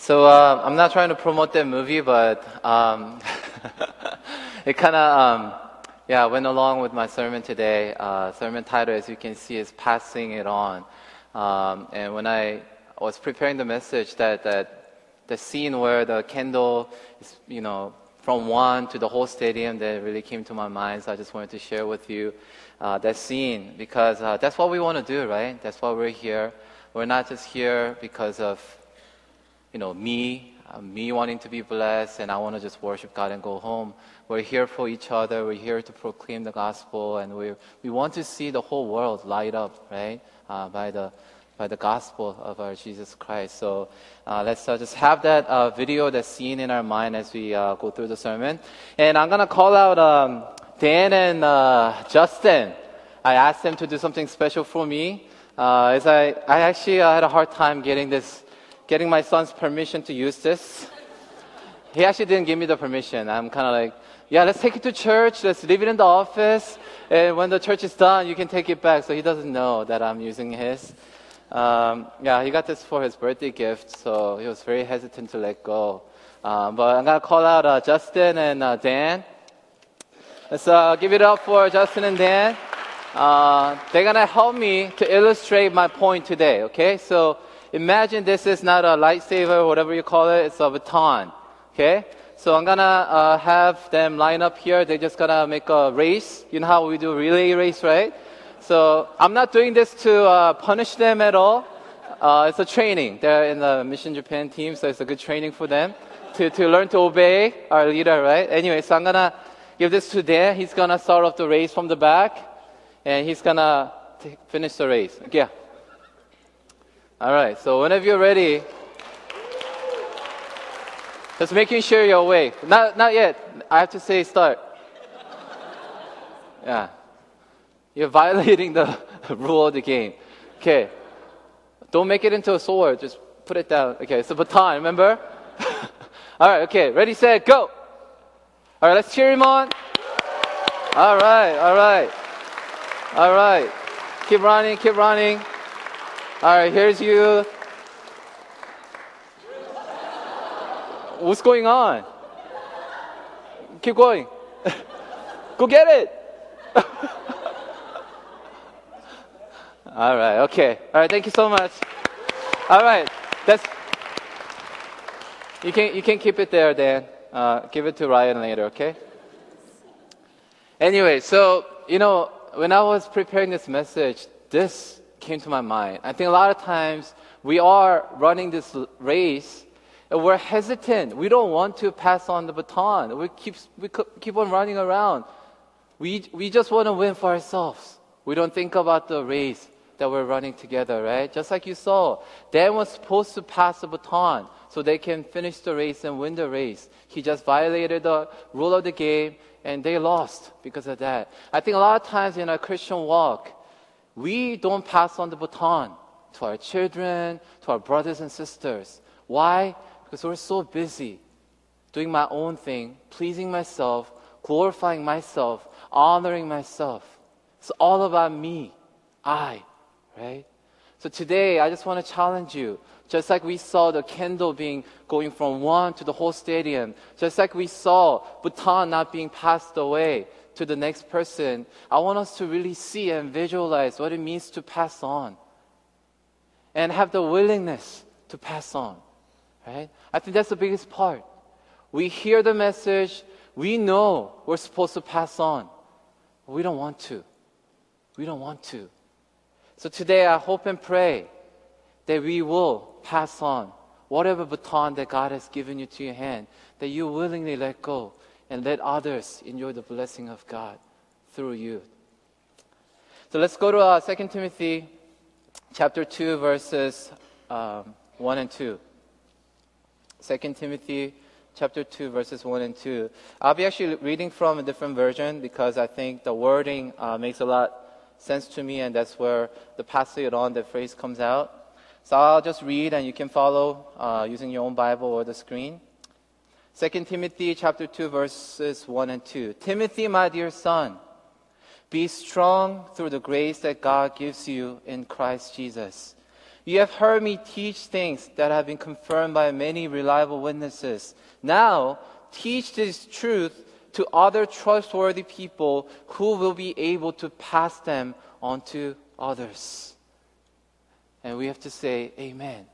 So uh, I'm not trying to promote that movie, but um, it kind of um, yeah went along with my sermon today. Uh, sermon title, as you can see, is "Passing It On." Um, and when I was preparing the message, that that the scene where the candle is, you know, from one to the whole stadium, that really came to my mind. So I just wanted to share with you uh, that scene because uh, that's what we want to do, right? That's why we're here. We're not just here because of you know, me, uh, me wanting to be blessed, and I want to just worship God and go home. We're here for each other. We're here to proclaim the gospel, and we we want to see the whole world light up, right, uh, by the by the gospel of our Jesus Christ. So uh, let's uh, just have that uh, video, that scene in our mind as we uh, go through the sermon. And I'm gonna call out um, Dan and Justin. I asked them to do something special for me. as I I actually had a hard time getting this getting my son's permission to use this. He actually didn't give me the permission. I'm kind of like, yeah, let's take it to church. Let's leave it in the office. And when the church is done, you can take it back. So he doesn't know that I'm using his. Um, yeah, he got this for his birthday gift, so he was very hesitant to let go. Um, but I'm gonna call out uh, Justin and uh, Dan. Let's uh, give it up for Justin and Dan. Uh, they're gonna help me to illustrate my point today. Okay, so imagine this is not a lightsaber whatever you call it, it's a baton. Okay? So I'm gonna uh, have them line up here. They're just gonna make a race. You know how we do relay race, right? So I'm not doing this to uh, punish them at all. Uh, it's a training. They're in the Mission Japan team, so it's a good training for them to, to learn to obey our leader, right? Anyway, so I'm gonna give this to Dan. He's gonna start off the race from the back, and he's gonna t- finish the race. Yeah. All right, so whenever you're ready, just making sure you're awake. Not, not yet. I have to say start. Yeah. You're violating the rule of the game. Okay. Don't make it into a sword. Just put it down. Okay, it's a baton, remember? All right, okay. Ready, set, go. All right, let's cheer him on. All right, all right. All right. Keep running, keep running. All right, here's you. What's going on? Keep going. Go get it. All right, okay. All right, thank you so much. All right, that's. You can you can keep it there, Dan. Uh, give it to Ryan later, okay? Anyway, so you know when I was preparing this message, this came to my mind. I think a lot of times we are running this race and we're hesitant. We don't want to pass on the baton. We keep, we keep on running around. We, we just want to win for ourselves. We don't think about the race that we're running together, right? Just like you saw, Dan was supposed to pass the baton so they can finish the race and win the race. He just violated the rule of the game and they lost because of that. I think a lot of times in our Christian walk, we don't pass on the baton to our children, to our brothers and sisters. Why? Because we're so busy doing my own thing, pleasing myself, glorifying myself, honoring myself. It's all about me, I, right? So today, I just want to challenge you. Just like we saw the candle being going from one to the whole stadium, just like we saw baton not being passed away, to the next person, I want us to really see and visualize what it means to pass on and have the willingness to pass on. Right? I think that's the biggest part. We hear the message, we know we're supposed to pass on, but we don't want to. We don't want to. So today I hope and pray that we will pass on whatever baton that God has given you to your hand, that you willingly let go and let others enjoy the blessing of God through you. So let's go to uh, 2 Timothy chapter 2, verses um, 1 and 2. 2 Timothy chapter 2, verses 1 and 2. I'll be actually reading from a different version because I think the wording uh, makes a lot sense to me, and that's where the passage on, the phrase comes out. So I'll just read, and you can follow uh, using your own Bible or the screen. 2 Timothy chapter 2 verses 1 and 2. Timothy, my dear son, be strong through the grace that God gives you in Christ Jesus. You have heard me teach things that have been confirmed by many reliable witnesses. Now, teach this truth to other trustworthy people who will be able to pass them on to others. And we have to say, Amen.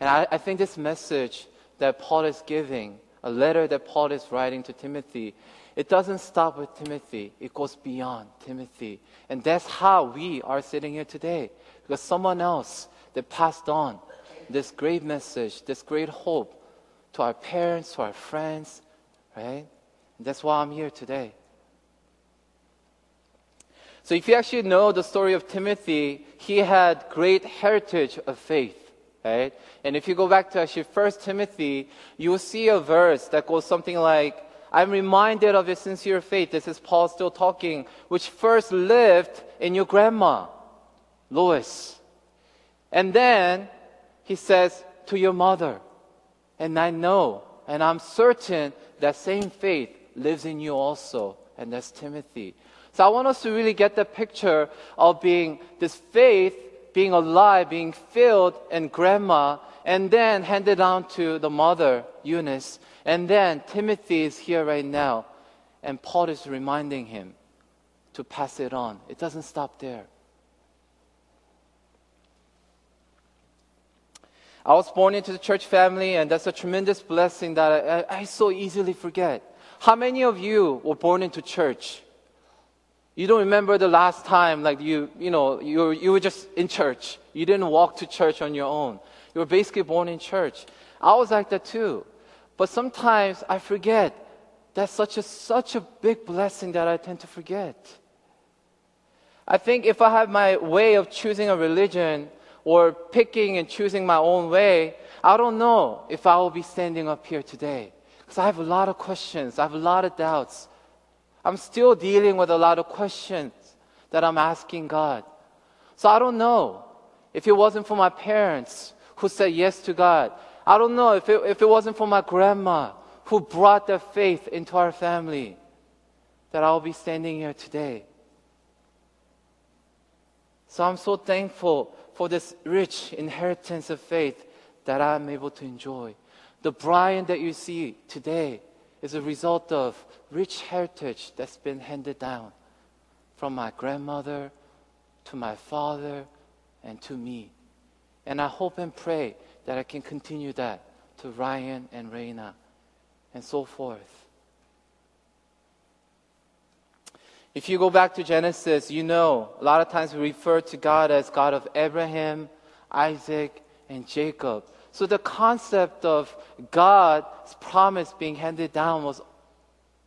And I, I think this message that Paul is giving, a letter that Paul is writing to Timothy, it doesn't stop with Timothy, it goes beyond Timothy. And that's how we are sitting here today. Because someone else that passed on this great message, this great hope to our parents, to our friends, right? And that's why I'm here today. So if you actually know the story of Timothy, he had great heritage of faith. Right? And if you go back to actually First Timothy, you will see a verse that goes something like, I'm reminded of your sincere faith. This is Paul still talking, which first lived in your grandma, Lois. And then he says, to your mother. And I know, and I'm certain that same faith lives in you also. And that's Timothy. So I want us to really get the picture of being this faith, being alive, being filled in grandma, and then handed on to the mother, Eunice. And then Timothy is here right now, and Paul is reminding him to pass it on. It doesn't stop there. I was born into the church family, and that's a tremendous blessing that I, I, so easily forget. How many of you were born into church? You don't remember the last time, like you, you know, you, you were just in church. You didn't walk to church on your own. You were basically born in church. I was like that too. But sometimes I forget. That's such a, such a big blessing that I tend to forget. I think if I have my way of choosing a religion, or picking and choosing my own way, I don't know if I will be standing up here today. Because I have a lot of questions, I have a lot of doubts. I'm still dealing with a lot of questions that I'm asking God. So I don't know if it wasn't for my parents who said yes to God. I don't know if it, if it wasn't for my grandma who brought that faith into our family that I'll be standing here today. So I'm so thankful for this rich inheritance of faith that I'm able to enjoy. The Brian that you see today is a result of rich heritage that's been handed down from my grandmother to my father and to me. And I hope and pray that I can continue that to Ryan and Reina and so forth. If you go back to Genesis, you know a lot of times we refer to God as God of Abraham, Isaac, and Jacob. So the concept of God's promise being handed down was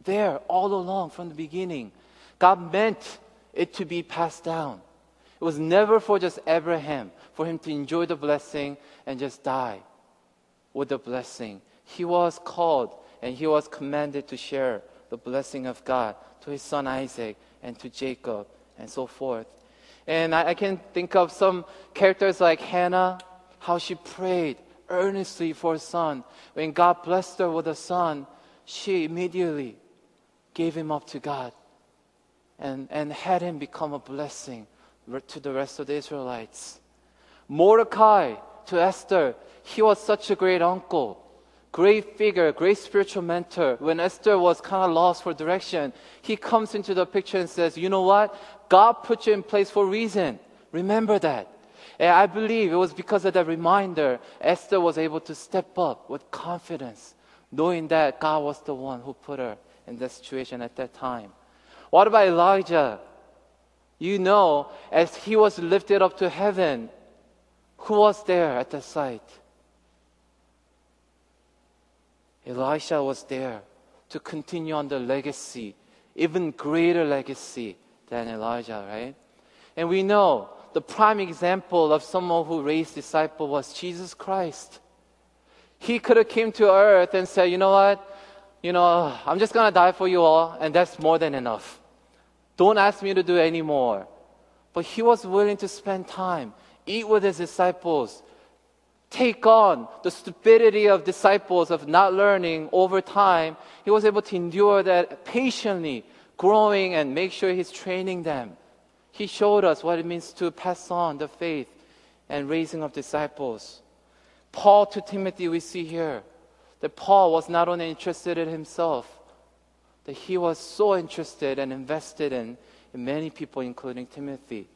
there all along from the beginning. God meant it to be passed down. It was never for just Abraham, for him to enjoy the blessing and just die with the blessing. He was called and he was commanded to share the blessing of God to his son Isaac and to Jacob and so forth. And I, I can think of some characters like Hannah, how she prayed earnestly for a son. When God blessed her with a son, she immediately gave him up to God and, and had him become a blessing to the rest of the Israelites. Mordecai to Esther, he was such a great uncle great figure, great spiritual mentor. When Esther was kind of lost for direction, he comes into the picture and says, You know what? God put you in place for a reason. Remember that. And I believe it was because of that reminder, Esther was able to step up with confidence, knowing that God was the one who put her in that situation at that time. What about Elijah? You know, as he was lifted up to heaven, who was there at the site? Elisha was there to continue on the legacy, even greater legacy than Elijah, right? And we know the prime example of someone who raised disciple was Jesus Christ. He could have came to earth and said, you know what? You know, I'm just going to die for you all, and that's more than enough. Don't ask me to do any more. But he was willing to spend time, eat with his disciples, take on the stupidity of disciples of not learning over time, he was able to endure that patiently, growing and make sure he's training them. He showed us what it means to pass on the faith and raising of disciples. Paul to Timothy, we see here that Paul was not only interested in himself, that he was so interested and invested in, in many people, including Timothy.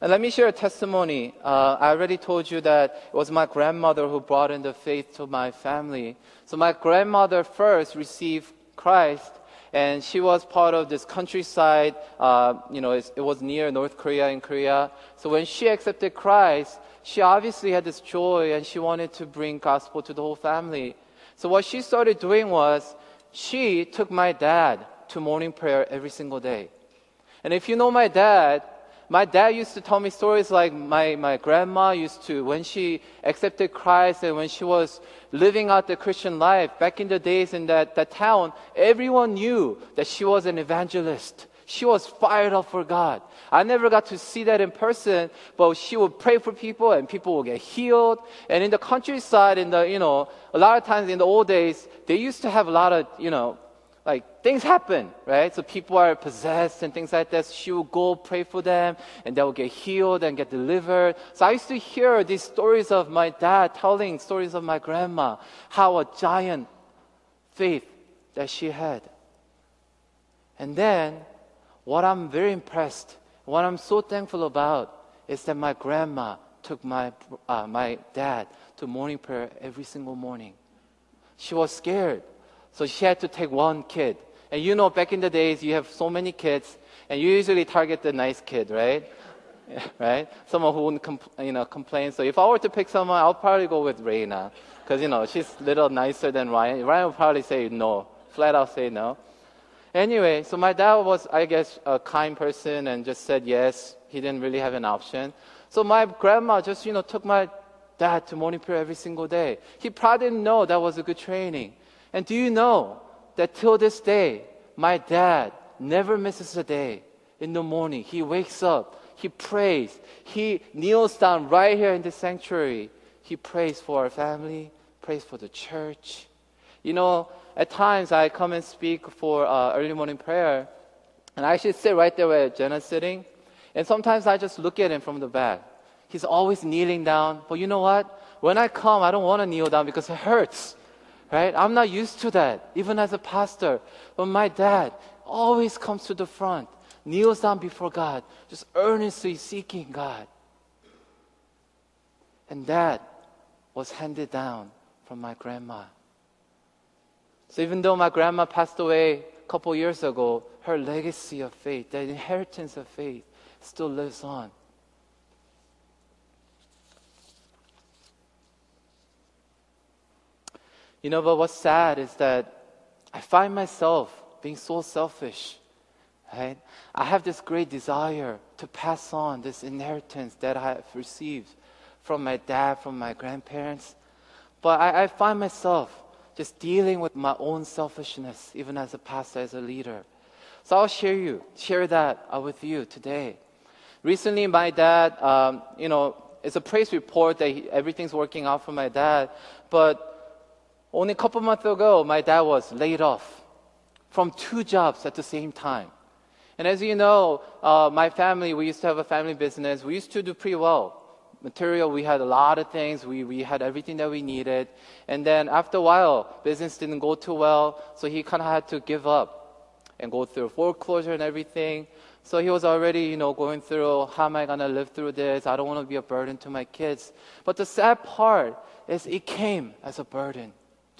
And let me share a testimony. Uh, I already told you that it was my grandmother who brought in the faith to my family. So my grandmother first received Christ, and she was part of this countryside. Uh, you know, it, it was near North Korea in Korea. So when she accepted Christ, she obviously had this joy, and she wanted to bring gospel to the whole family. So what she started doing was she took my dad to morning prayer every single day. And if you know my dad, my dad used to tell me stories like my, my grandma used to, when she accepted Christ and when she was living out the Christian life back in the days in that, that town, everyone knew that she was an evangelist. She was fired up for God. I never got to see that in person, but she would pray for people and people would get healed. And in the countryside, in the, you know, a lot of times in the old days, they used to have a lot of, you know, like things happen, right? So people are possessed and things like that. She would go pray for them and they will get healed and get delivered. So I used to hear these stories of my dad telling stories of my grandma, how a giant faith that she had. And then what I'm very impressed, what I'm so thankful about is that my grandma took my, uh, my dad to morning prayer every single morning. She was scared so she had to take one kid. And you know, back in the days, you have so many kids, and you usually target the nice kid, right? right? Someone who wouldn't compl- you know, complain. So if I were to pick someone, I'll probably go with Reina. Because, you know, she's a little nicer than Ryan. Ryan would probably say no, flat out say no. Anyway, so my dad was, I guess, a kind person and just said yes. He didn't really have an option. So my grandma just, you know, took my dad to morning prayer every single day. He probably didn't know that was a good training. And do you know that till this day, my dad never misses a day. In the morning, he wakes up, he prays, he kneels down right here in the sanctuary. He prays for our family, prays for the church. You know, at times I come and speak for uh, early morning prayer, and I actually sit right there where Jenna's sitting. And sometimes I just look at him from the back. He's always kneeling down. But you know what? When I come, I don't want to kneel down because it hurts right? I'm not used to that, even as a pastor. But my dad always comes to the front, kneels down before God, just earnestly seeking God. And that was handed down from my grandma. So even though my grandma passed away a couple years ago, her legacy of faith, that inheritance of faith, still lives on. You know, but what's sad is that I find myself being so selfish, right? I have this great desire to pass on this inheritance that I have received from my dad, from my grandparents. But I, I find myself just dealing with my own selfishness, even as a pastor, as a leader. So I'll share you, share that uh, with you today. Recently, my dad, um, you know, it's a praise report that he, everything's working out for my dad, but only a couple months ago, my dad was laid off from two jobs at the same time. And as you know, uh, my family, we used to have a family business. We used to do pretty well. Material, we had a lot of things. We, we had everything that we needed. And then after a while, business didn't go too well. So he kind of had to give up and go through foreclosure and everything. So he was already, you know, going through, how am I going to live through this? I don't want to be a burden to my kids. But the sad part is it came as a burden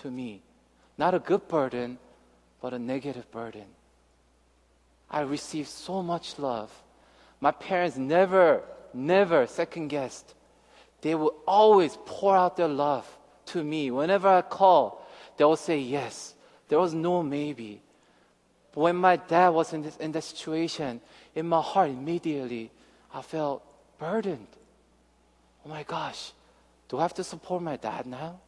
to me. Not a good burden, but a negative burden. I received so much love. My parents never, never second guessed. They would always pour out their love to me. Whenever I call, they would say yes. There was no maybe. But when my dad was in, this, in that situation, in my heart, immediately, I felt burdened. Oh my gosh, do I have to support my dad now?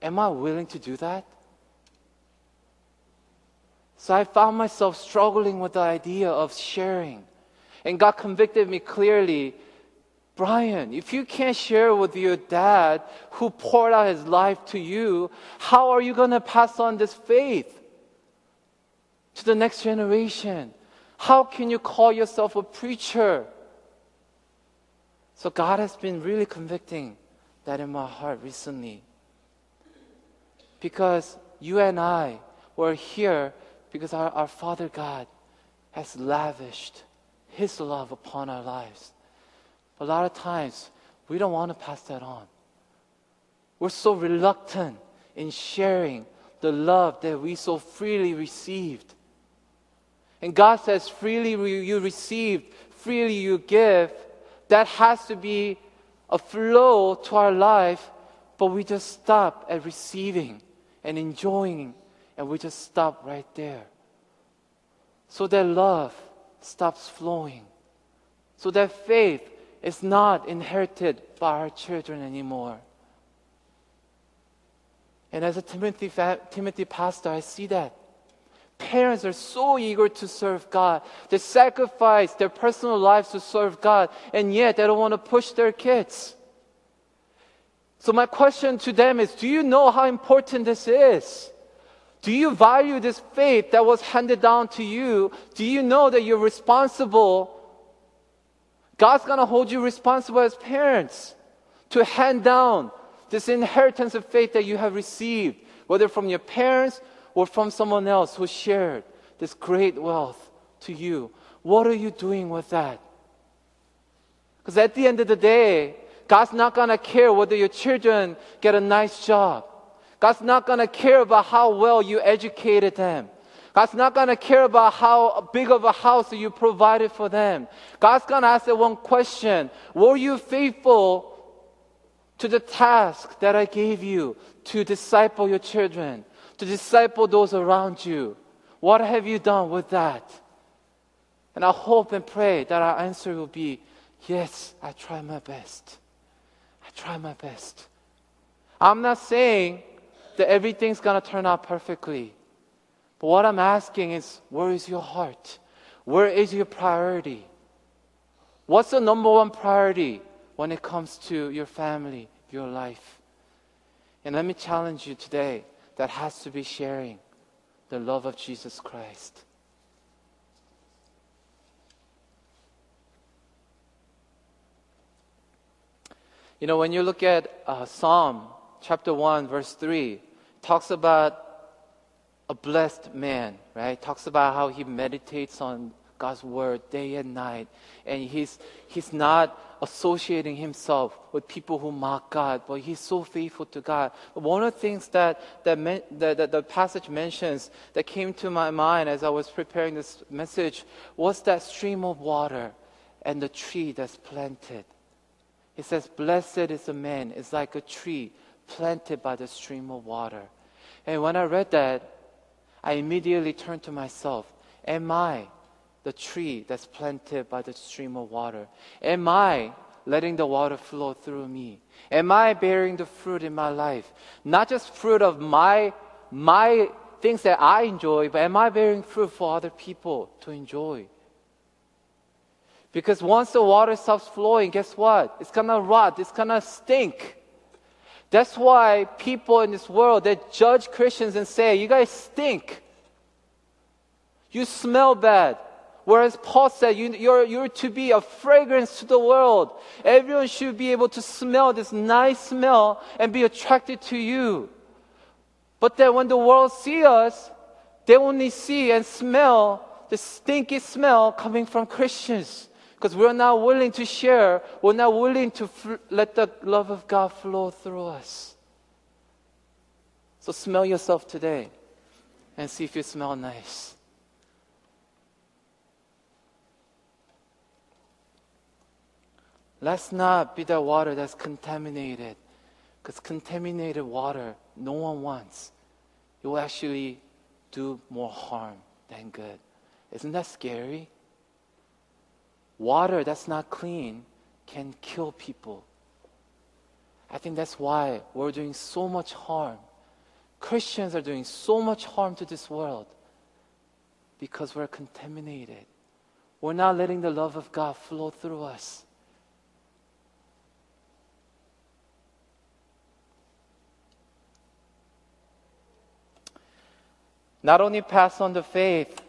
Am I willing to do that? So I found myself struggling with the idea of sharing. And God convicted me clearly Brian, if you can't share with your dad who poured out his life to you, how are you going to pass on this faith to the next generation? How can you call yourself a preacher So God has been really convicting that in my heart recently. Because you and I were here because our, our Father God has lavished His love upon our lives. A lot of times, we don't want to pass that on. We're so reluctant in sharing the love that we so freely received. And God says, freely you received, freely you give. That has to be a flow to our life, but we just stop at receiving and enjoying, and we just stop right there. So that love stops flowing. So that faith is not inherited by our children anymore. And as a Timothy, Timothy pastor, I see that. Parents are so eager to serve God. They sacrifice their personal lives to serve God, and yet they don't want to push their kids. So, my question to them is Do you know how important this is? Do you value this faith that was handed down to you? Do you know that you're responsible? God's going to hold you responsible as parents to hand down this inheritance of faith that you have received, whether from your parents or from someone else who shared this great wealth to you. What are you doing with that? Because at the end of the day, God's not going to care whether your children get a nice job. God's not going to care about how well you educated them. God's not going to care about how big of a house you provided for them. God's going to ask one question Were you faithful to the task that I gave you to disciple your children, to disciple those around you. What have you done with that? And I hope and pray that our answer will be yes, I try my best. Try my best. I'm not saying that everything's going to turn out perfectly. But what I'm asking is where is your heart? Where is your priority? What's the number one priority? when it comes to your family, your life. And let me challenge you today that has to be sharing the love of Jesus Christ. You know, when you look at uh, Psalm chapter 1, verse 3, talks about a blessed man, right? Talks about how he meditates on God's word day and night. And he's, he's not associating himself with people who mock God, but he's so faithful to God. But one of the things that, that, that, that the passage mentions that came to my mind as I was preparing this message was that stream of water and the tree that's planted. It says, Blessed is the man, it's like a tree planted by the stream of water. And when I read that, I immediately turned to myself, Am I the tree that's planted by the stream of water? Am I letting the water flow through me? Am I bearing the fruit in my life? Not just fruit of my, my things that I enjoy, but am I bearing fruit for other people to enjoy? Because once the water stops flowing, guess what? It's gonna rot, it's gonna stink. That's why people in this world that judge Christians and say, You guys stink. You smell bad. Whereas Paul said, you, you're, you're to be a fragrance to the world. Everyone should be able to smell this nice smell and be attracted to you. But then when the world see us, they only see and smell the stinky smell coming from Christians. Because we're not willing to share, we're not willing to fl- let the love of God flow through us. So smell yourself today and see if you smell nice. Let's not be that water that's contaminated. Because contaminated water, no one wants. It will actually do more harm than good. Isn't that scary? Water that's not clean can kill people. I think that's why we're doing so much harm. Christians are doing so much harm to this world because we're contaminated. We're not letting the love of God flow through us. not only pass on the faith,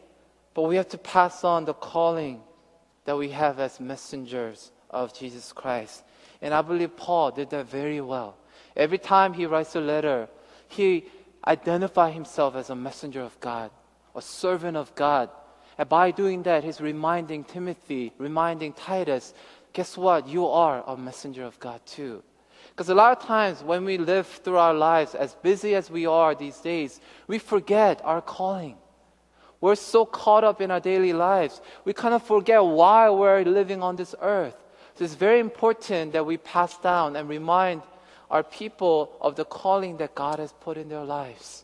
but we have to pass on the calling that we have as messengers of Jesus Christ. And I believe Paul did that very well. Every time he writes a letter, he identifies himself as a messenger of God, a servant of God. And by doing that, he's reminding Timothy, reminding Titus, guess what? You are a messenger of God too. Because a lot of times when we live through our lives, as busy as we are these days, we forget our calling. We're so caught up in our daily lives, we kind of forget why we're living on this earth. So it's very important that we pass down and remind our people of the calling that God has put in their lives.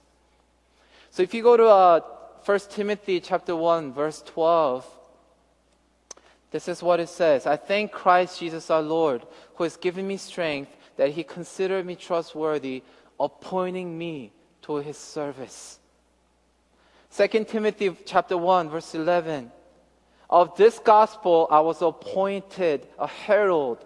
So if you go to uh, 1 Timothy chapter 1 verse 12, this is what it says. I thank Christ Jesus our Lord who has given me strength that he considered me trustworthy, appointing me to his service. 2 Timothy chapter 1 verse 11. Of this gospel I was appointed a herald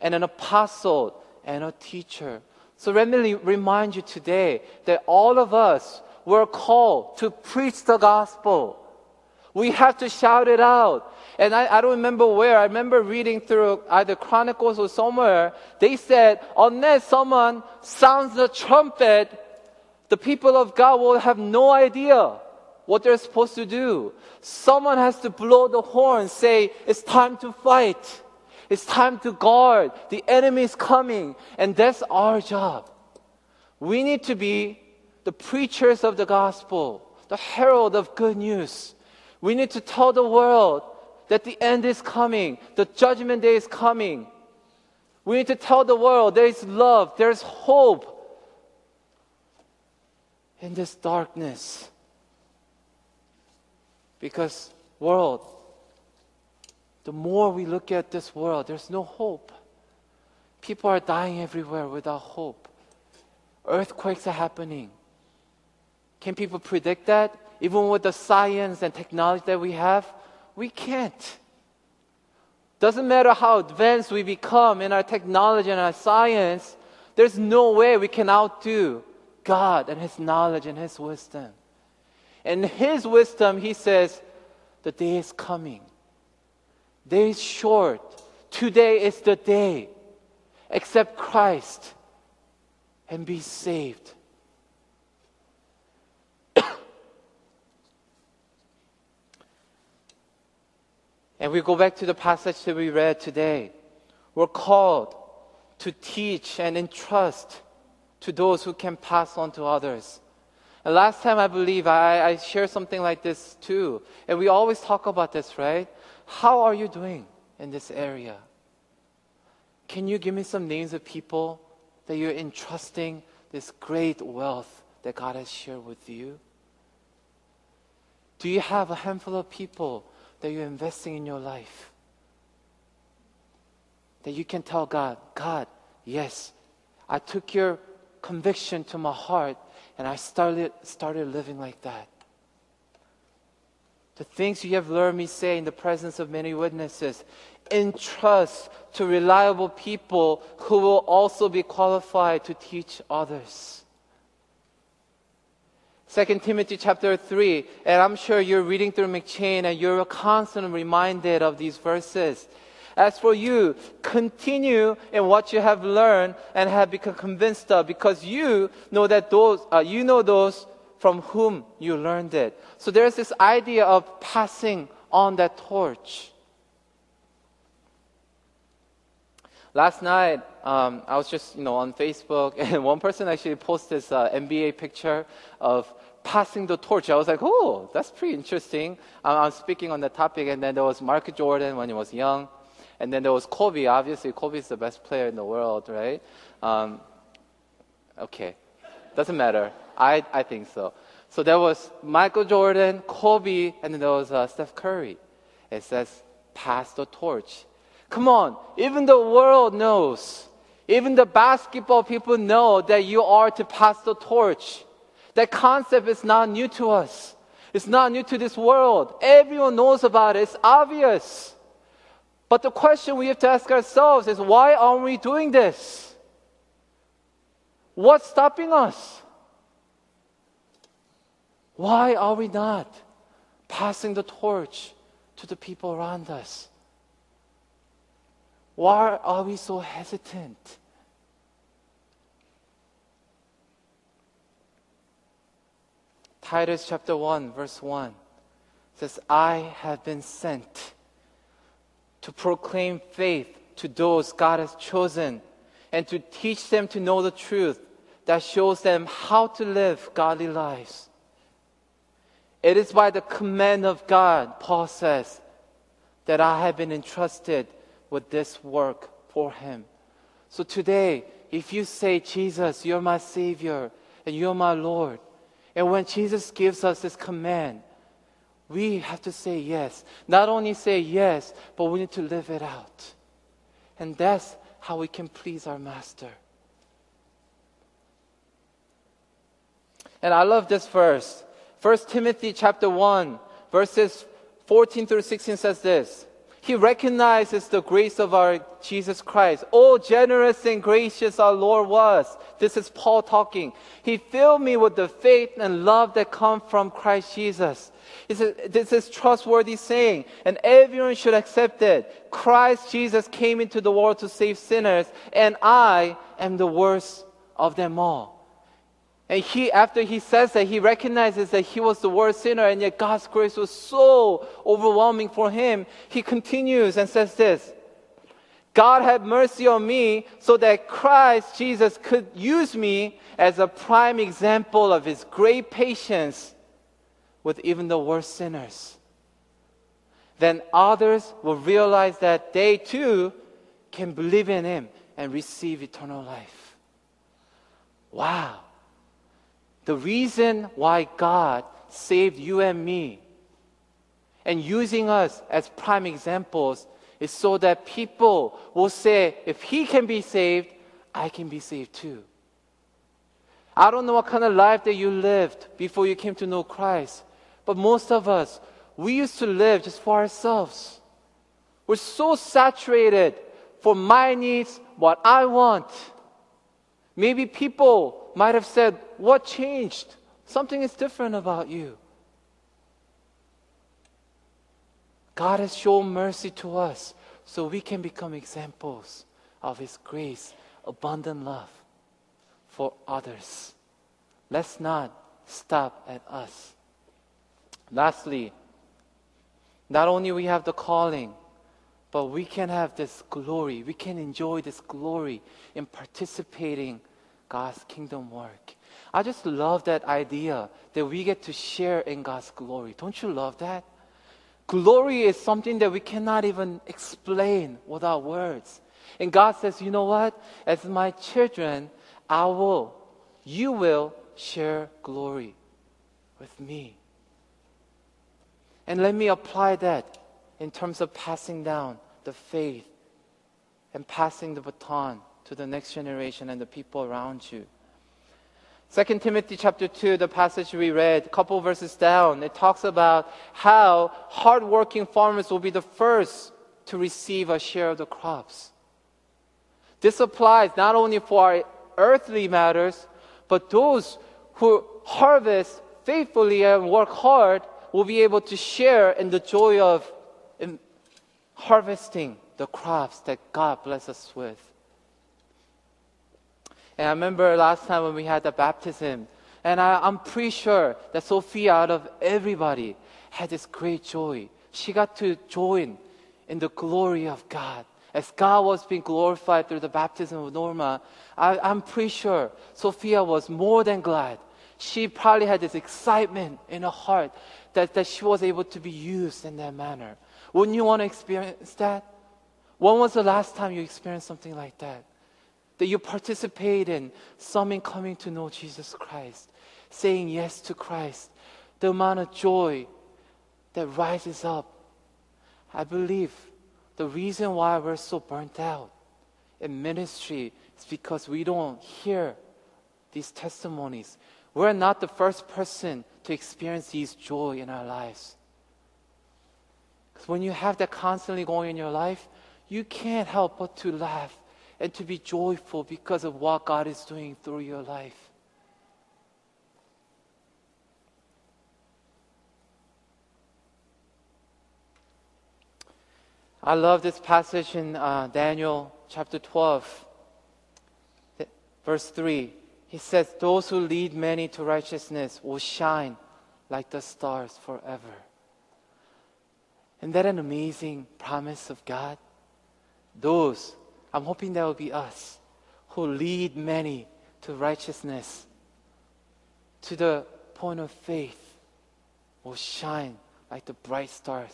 and an apostle and a teacher. So let me remind you today that all of us were called to preach the gospel. We have to shout it out. And I, I, don't remember where. I remember reading through either Chronicles or somewhere. They said, unless someone sounds the trumpet, the people of God will have no idea what they're supposed to do. Someone has to blow the horn, say, it's time to fight. It's time to guard. The enemy is coming. And that's our job. We need to be the preachers of the gospel, the herald of good news. We need to tell the world that the end is coming, the judgment day is coming. We need to tell the world there is love, there's hope in this darkness. Because, world, the more we look at this world, there's no hope. People are dying everywhere without hope. Earthquakes are happening. Can people predict that? Even with the science and technology that we have, we can't. Doesn't matter how advanced we become in our technology and our science, there's no way we can outdo God and His knowledge and His wisdom. And His wisdom, He says, the day is coming. Day is short. Today is the day. Accept Christ and be saved. And we go back to the passage that we read today. We're called to teach and entrust to those who can pass on to others. And last time, I believe I, I shared something like this too. And we always talk about this, right? How are you doing in this area? Can you give me some names of people that you're entrusting this great wealth that God has shared with you? Do you have a handful of people that you're investing in your life. That you can tell God, God, yes, I took your conviction to my heart and I started, started living like that. The things you have learned me say in the presence of many witnesses, entrust to reliable people who will also be qualified to teach others. 2 Timothy chapter 3, and I'm sure you're reading through M'Cheyne and you're constantly reminded of these verses. As for you, continue in what you have learned and have become convinced of, because you know that those, uh, you know those from whom you learned it. So there's this idea of passing on that torch. Last night, um, I was just, you know, on Facebook, and one person actually posted this uh, NBA picture of passing the torch. I was like, oh, that's pretty interesting. I'm, speaking on the topic, and then there was Mark Jordan when he was young, and then there was Kobe. Obviously, Kobe is the best player in the world, right? Um, okay, doesn't matter. I I think so. So there was Michael Jordan, Kobe, and then there was uh, Steph Curry. It says, pass the torch. Come on, even the world knows, even the basketball people know that you are to pass the torch. That concept is not new to us. It's not new to this world. Everyone knows about it. It's obvious. But the question we have to ask ourselves is why aren't we doing this? What's stopping us? Why are we not passing the torch to the people around us? Why are we so hesitant? Titus chapter 1, verse 1 says, I have been sent to proclaim faith to those God has chosen and to teach them to know the truth that shows them how to live godly lives. It is by the command of God, Paul says, that I have been entrusted with this work for Him. So today, if you say, Jesus, you're my Savior and you're my Lord, and when Jesus gives us this command, we have to say yes. Not only say yes, but we need to live it out. And that's how we can please our Master. And I love this verse. 1 Timothy chapter 1, verses 14 through 16 says this. He recognizes the grace of our Jesus Christ. Oh, generous and gracious our Lord was. This is Paul talking. He filled me with the faith and love that come from Christ Jesus. This is trustworthy saying, and everyone should accept it. Christ Jesus came into the world to save sinners, and I am the worst of them all. And he, after he says that, he recognizes that he was the worst sinner, and yet God's grace was so overwhelming for him. He continues and says this God had mercy on me so that Christ Jesus could use me as a prime example of his great patience with even the worst sinners. Then others will realize that they too can believe in him and receive eternal life. Wow. The reason why God saved you and me and using us as prime examples is so that people will say, if he can be saved, I can be saved too. I don't know what kind of life that you lived before you came to know Christ, but most of us, we used to live just for ourselves. We're so saturated for my needs, what I want. Maybe people might have said, What changed? Something is different about you. God has shown mercy to us so we can become examples of His grace, abundant love for others. Let's not stop at us. Lastly, not only we have the calling, but we can have this glory. We can enjoy this glory in participating God's kingdom work. I just love that idea that we get to share in God's glory. Don't you love that? Glory is something that we cannot even explain without words. And God says, you know what? As my children, I will, you will share glory with me. And let me apply that in terms of passing down the faith and passing the baton to the next generation and the people around you. 2 Timothy chapter 2, the passage we read, a couple verses down, it talks about how hardworking farmers will be the first to receive a share of the crops. This applies not only for our earthly matters, but those who harvest faithfully and work hard will be able to share in the joy of harvesting the crops that God bless us with. And I remember last time when we had the baptism, and I, I'm pretty sure that Sophia, out of everybody, had this great joy. She got to join in the glory of God. As God was being glorified through the baptism of Norma, I, I'm pretty sure Sophia was more than glad. She probably had this excitement in her heart that, that she was able to be used in that manner. Wouldn't you want to experience that? When was the last time you experienced something like that? That you participate in someone coming to know Jesus Christ, saying yes to Christ, the amount of joy that rises up. I believe the reason why we're so burnt out in ministry is because we don't hear these testimonies. We're not the first person to experience these joy in our lives. Because when you have that constantly going in your life, you can't help but to laugh and to be joyful because of what God is doing through your life. I love this passage in uh, Daniel chapter 12, verse 3. He says, Those who lead many to righteousness will shine like the stars forever. Isn't that an amazing promise of God? Those, I'm hoping that will be us, who lead many to righteousness, to the point of faith, will shine like the bright stars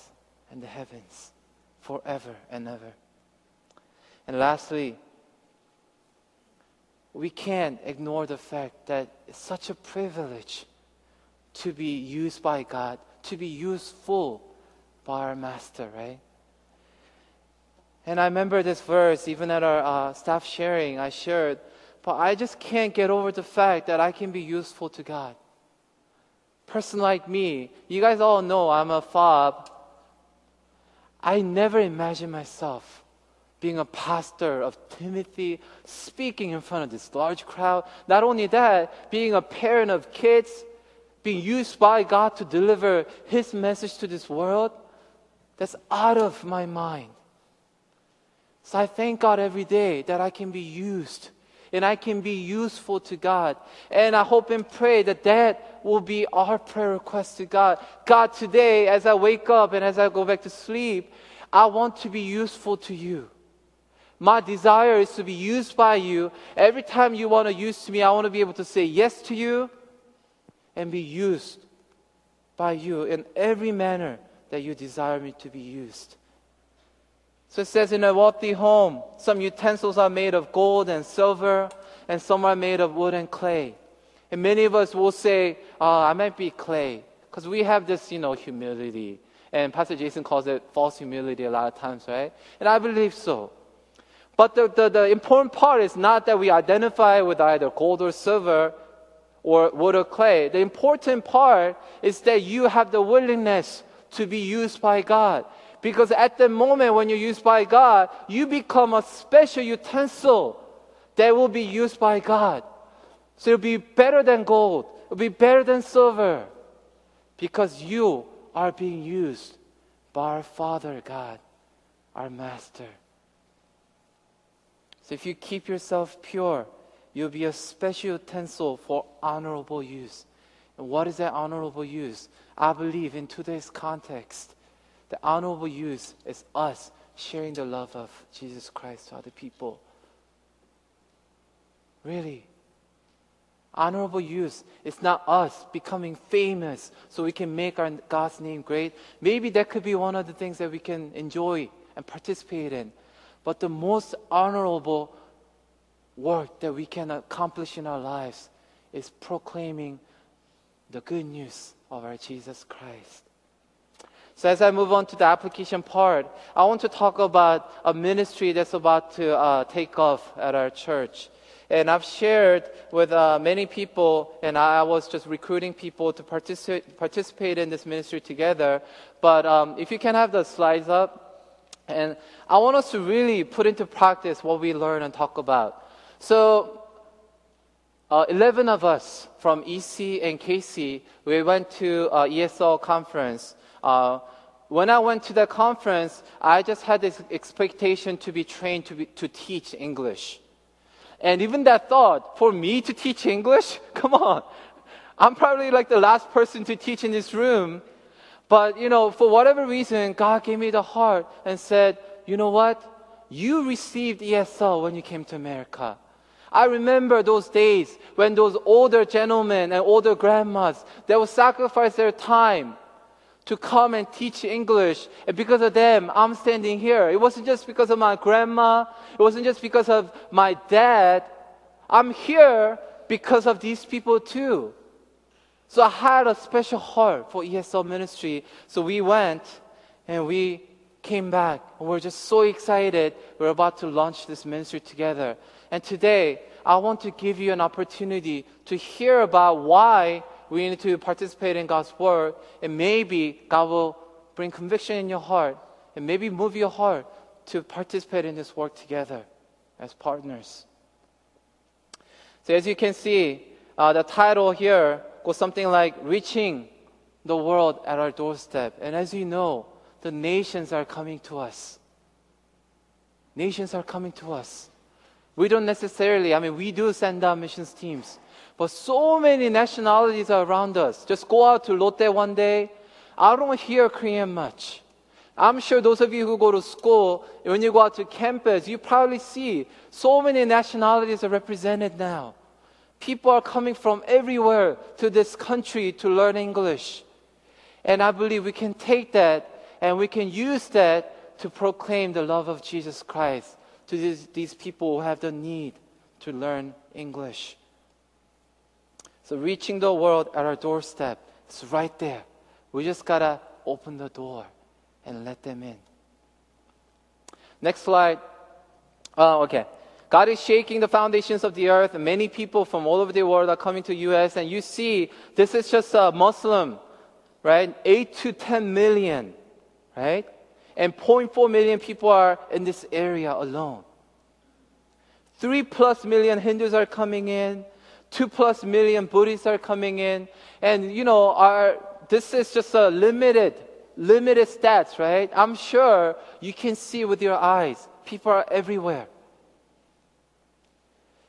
in the heavens forever and ever. And lastly, we can't ignore the fact that it's such a privilege to be used by God, to be useful by our Master, right? And I remember this verse, even at our uh, staff sharing, I shared, but I just can't get over the fact that I can be useful to God. Person like me, you guys all know I'm a fob. I never imagined myself being a pastor of Timothy, speaking in front of this large crowd. Not only that, being a parent of kids, being used by God to deliver His message to this world, that's out of my mind. So I thank God every day that I can be used and I can be useful to God. And I hope and pray that that will be our prayer request to God. God, today, as I wake up and as I go back to sleep, I want to be useful to you. My desire is to be used by you. Every time you want to use me, I want to be able to say yes to you and be used by you in every manner that you desire me to be used. So it says in a wealthy home, some utensils are made of gold and silver, and some are made of wood and clay. And many of us will say, oh, I might be clay, because we have this, you know, humility. And Pastor Jason calls it false humility a lot of times, right? And I believe so. But the, the, the important part is not that we identify with either gold or silver, or wood or clay. The important part is that you have the willingness to be used by God. Because at the moment when you're used by God, you become a special utensil that will be used by God. So it'll be better than gold, it'll be better than silver. Because you are being used by our Father God, our Master. If you keep yourself pure, You'll be a special utensil for honorable use. And what is that honorable use? I believe in today's context, the honorable use is us sharing the love of Jesus Christ to other people. Really. Honorable use is not us becoming famous so we can make our God's name great. Maybe that could be one of the things that we can enjoy and participate in. But the most honorable work that we can accomplish in our lives is proclaiming the good news of our Jesus Christ. So, as I move on to the application part, I want to talk about a ministry that's about to uh, take off at our church. And I've shared with uh, many people, and I was just recruiting people to participate, participate in this ministry together. But um, if you can have the slides up, and I want us to really put into practice what we learn and talk about. So, uh, 11 of us from EC and KC, we went to uh, ESL conference. Uh, when I went to that conference, I just had this expectation to be trained to, be, to teach English. And even that thought, for me to teach English? Come on. I'm probably like the last person to teach in this room. But, you know, for whatever reason, God gave me the heart and said, you know what? You received ESL when you came to America. I remember those days when those older gentlemen and older grandmas, they would sacrifice their time to come and teach English. And because of them, I'm standing here. It wasn't just because of my grandma. It wasn't just because of my dad. I'm here because of these people too. So I had a special heart for ESL ministry. So we went and we came back. And we're just so excited. We're about to launch this ministry together. And today, I want to give you an opportunity to hear about why we need to participate in God's Word. And maybe God will bring conviction in your heart and maybe move your heart to participate in this work together as partners. So, as you can see, uh, the title here goes something like Reaching the World at Our Doorstep. And as you know, the nations are coming to us. nations are coming to us. We don't necessarily, I mean, we do send out missions teams, but so many nationalities are around us. Just go out to Lotte one day. I don't hear Korean much. I'm sure those of you who go to school, when you go out to campus, you probably see so many nationalities are represented now. People are coming from everywhere to this country to learn English. And I believe we can take that and we can use that to proclaim the love of Jesus Christ to these, these people who have the need to learn English. So reaching the world at our doorstep is right there. We just gotta open the door and let them in. Next slide. Oh, okay. God is shaking the foundations of the earth, many people from all over the world are coming to the U.S. And you see, this is just a Muslim, right? Eight to ten million, right? And 0.4 million people are in this area alone. Three plus million Hindus are coming in. Two plus million Buddhists are coming in. And, you know, our, this is just a limited limited stats, right? I'm sure you can see with your eyes. People are everywhere.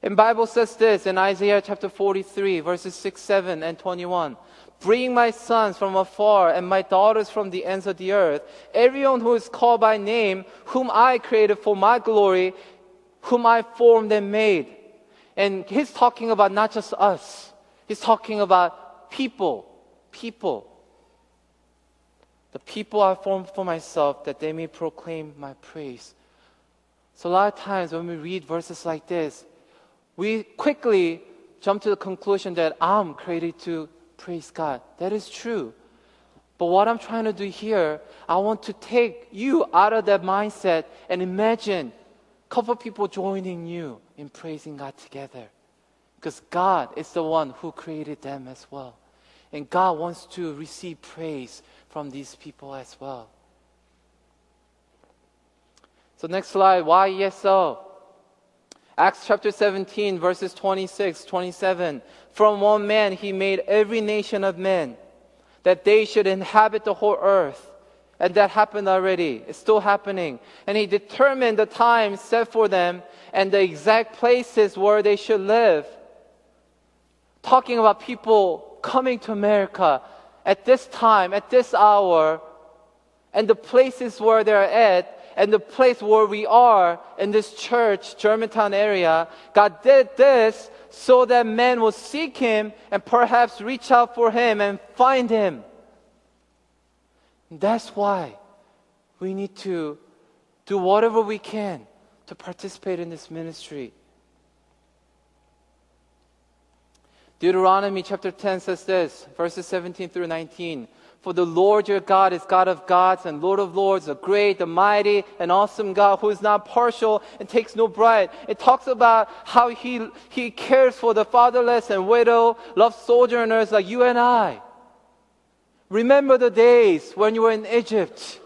And Bible says this in Isaiah chapter 43, verses 6, 7, and 21. Bring my sons from afar and my daughters from the ends of the earth, everyone who is called by name, whom I created for my glory, whom I formed and made. And he's talking about not just us. He's talking about people, people. The people I formed for myself that they may proclaim my praise. So, a lot of times when we read verses like this, we quickly jump to the conclusion that I'm created to praise God. That is true. But what I'm trying to do here, I want to take you out of that mindset and imagine a couple people joining you in praising God together. Because God is the one who created them as well. And God wants to receive praise from these people as well. So, next slide. Why ESL? Acts chapter 17, verses 26, 27. From one man he made every nation of men, that they should inhabit the whole earth. And that happened already. It's still happening. And he determined the time set for them and the exact places where they should live. Talking about people coming to America, at this time, at this hour, and the places where they're at, and the place where we are in this church, Germantown area, God did this so that men will seek Him and perhaps reach out for Him and find Him. That's why we need to do whatever we can to participate in this ministry. Deuteronomy chapter 10 says this, verses 17 through 19. For the Lord your God is God of gods and Lord of lords, a great, a mighty, and awesome God who is not partial and takes no bribe. It talks about how he, he cares for the fatherless and widow, loves sojourners like you and I. Remember the days when you were in Egypt.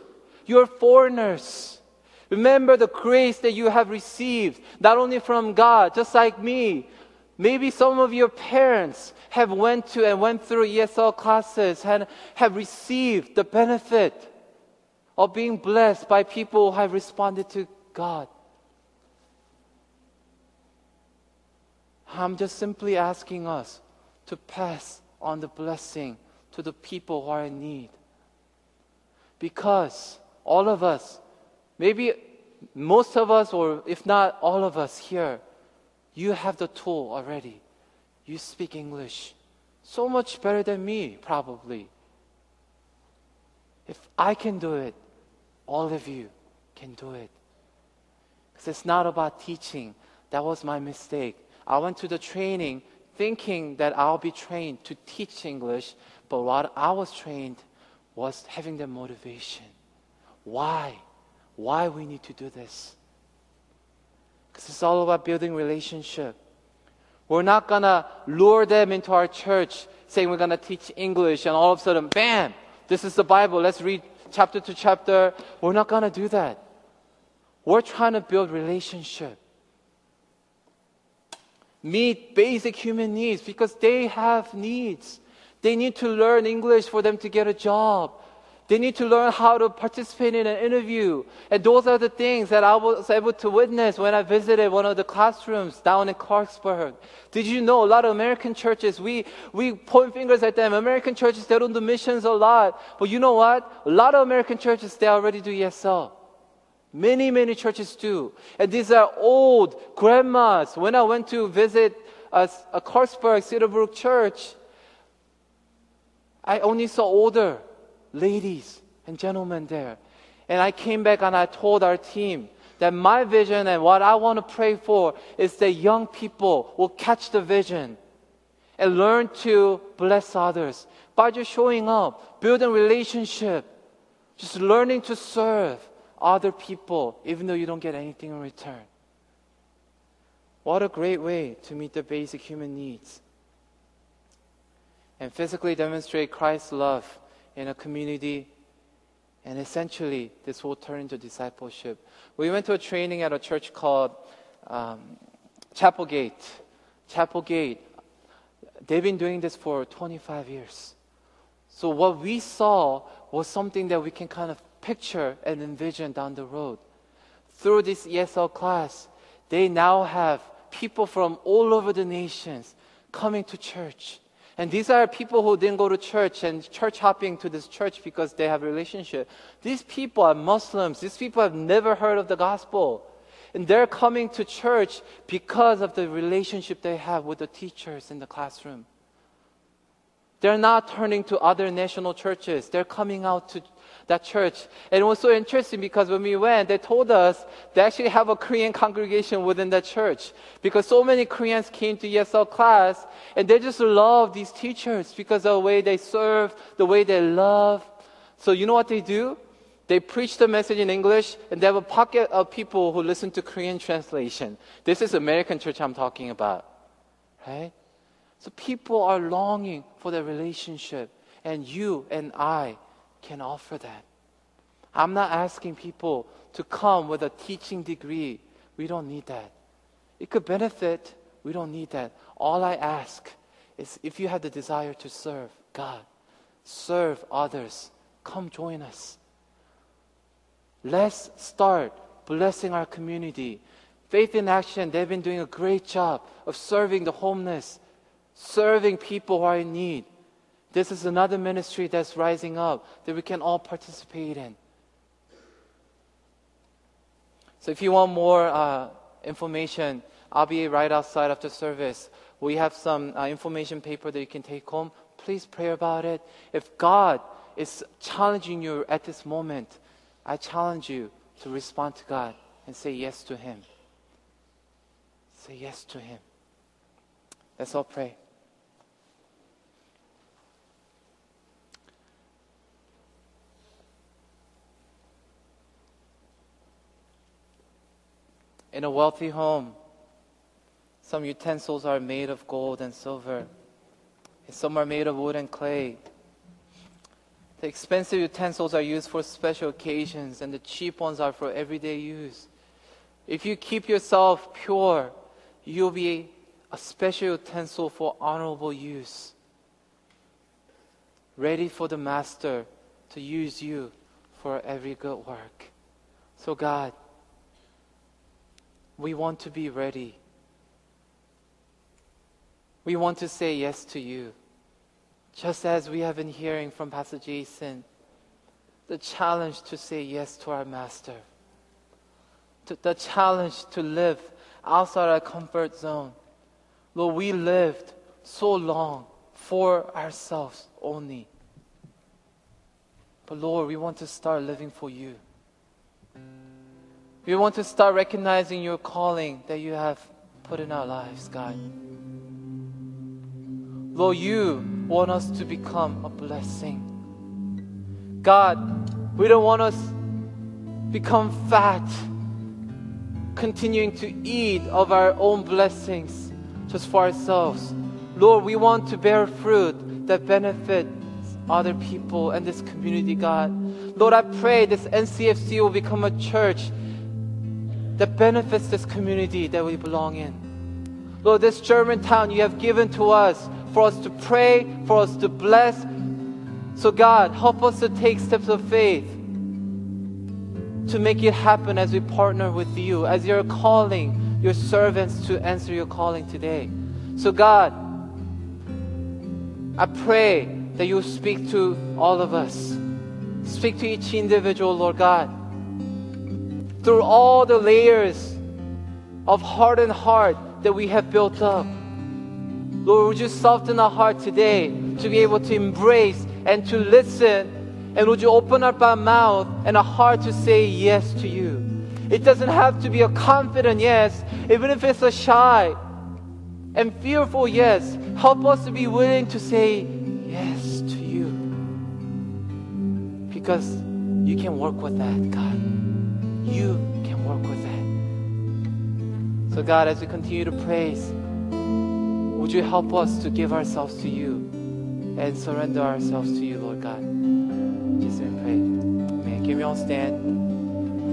You're foreigners. Remember the grace that you have received, not only from God, just like me, Maybe some of your parents have went to and went through ESL classes and have received the benefit of being blessed by people who have responded to God. I'm just simply asking us to pass on the blessing to the people who are in need. Because all of us, maybe most of us, or if not all of us here, you have the tool already. You speak English so much better than me, probably. If I can do it, all of you can do it. Because it's not about teaching. That was my mistake. I went to the training thinking that I'll be trained to teach English, but what I was trained was having the motivation. Why? Why we need to do this? Because it's all about building relationship. We're not gonna lure them into our church saying we're gonna teach English and all of a sudden, bam, this is the Bible. Let's read chapter to chapter. We're not gonna do that. We're trying to build relationship. Meet basic human needs because they have needs. They need to learn English for them to get a job. They need to learn how to participate in an interview. And those are the things that I was able to witness when I visited one of the classrooms down in Clarksburg. Did you know a lot of American churches, we, we point fingers at them. American churches, they don't do missions a lot. But you know what? A lot of American churches, they already do ESL. Many, many churches do. And these are old grandmas. When I went to visit uh, a, a uh, Clarksburg Cedarbrook church, I only saw older ladies and gentlemen there. And I came back and I told our team that my vision and what I want to pray for is that young people will catch the vision and learn to bless others by just showing up, building relationship, just learning to serve other people even though you don't get anything in return. What a great way to meet the basic human needs and physically demonstrate Christ's love in a community. And essentially, this will turn into discipleship. We went to a training at a church called um, Chapelgate. Chapel Gate. They've been doing this for 25 years. So, what we saw was something that we can kind of picture and envision down the road. Through this ESL class, they now have people from all over the nations coming to church and these are people who didn't go to church and church hopping to this church because they have a relationship. These people are Muslims. These people have never heard of the gospel. And they're coming to church because of the relationship they have with the teachers in the classroom. They're not turning to other national churches. They're coming out to that church. And it was so interesting because when we went, they told us they actually have a Korean congregation within that church because so many Koreans came to ESL class and they just love these teachers because of the way they serve, the way they love. So you know what they do? They preach the message in English and they have a pocket of people who listen to Korean translation. This is American church I'm talking about. Right? So people are longing for that relationship and you and I can offer that. I'm not asking people to come with a teaching degree. We don't need that. It could benefit. We don't need that. All I ask is if you have the desire to serve God, serve others, come join us. Let's start blessing our community. Faith in Action, they've been doing a great job of serving the homeless, serving people who are in need. This is another ministry that's rising up that we can all participate in. So if you want more uh, information, I'll be right outside after service. We have some uh, information paper that you can take home. Please pray about it. If God is challenging you at this moment, I challenge you to respond to God and say yes to Him. Say yes to Him. Let's all pray. In a wealthy home, some utensils are made of gold and silver, and some are made of wood and clay. The expensive utensils are used for special occasions, and the cheap ones are for everyday use. If you keep yourself pure, you'll be a special utensil for honorable use, ready for the Master to use you for every good work. So, God, we want to be ready. We want to say yes to you. Just as we have been hearing from Pastor Jason, the challenge to say yes to our Master, the challenge to live outside our comfort zone. Lord, we lived so long for ourselves only. But Lord, we want to start living for you. We want to start recognizing your calling that you have put in our lives, God. Lord, you want us to become a blessing. God, we don't want us become fat, continuing to eat of our own blessings just for ourselves. Lord, we want to bear fruit that benefits other people and this community, God. Lord, I pray this NCFC will become a church that benefits this community that we belong in. Lord, this Germantown you have given to us for us to pray, for us to bless, So, God, help us to take steps of faith to make it happen as we partner with you, as you're calling your servants to answer your calling today. So, God, I pray that you speak to all of us. Speak to each individual, Lord God. Through all the layers of heart and heart that we have built up. Lord, would you soften our heart today to be able to embrace and to listen? And would you open up our mouth and our heart to say yes to you? It doesn't have to be a confident yes, even if it's a shy and fearful yes. Help us to be willing to say yes to you. Because you can work with that, God. You can work with that. So, God, as we continue to praise, would you help us to give ourselves to you and surrender ourselves to you, Lord God? Jesus' we pray. Can we all stand?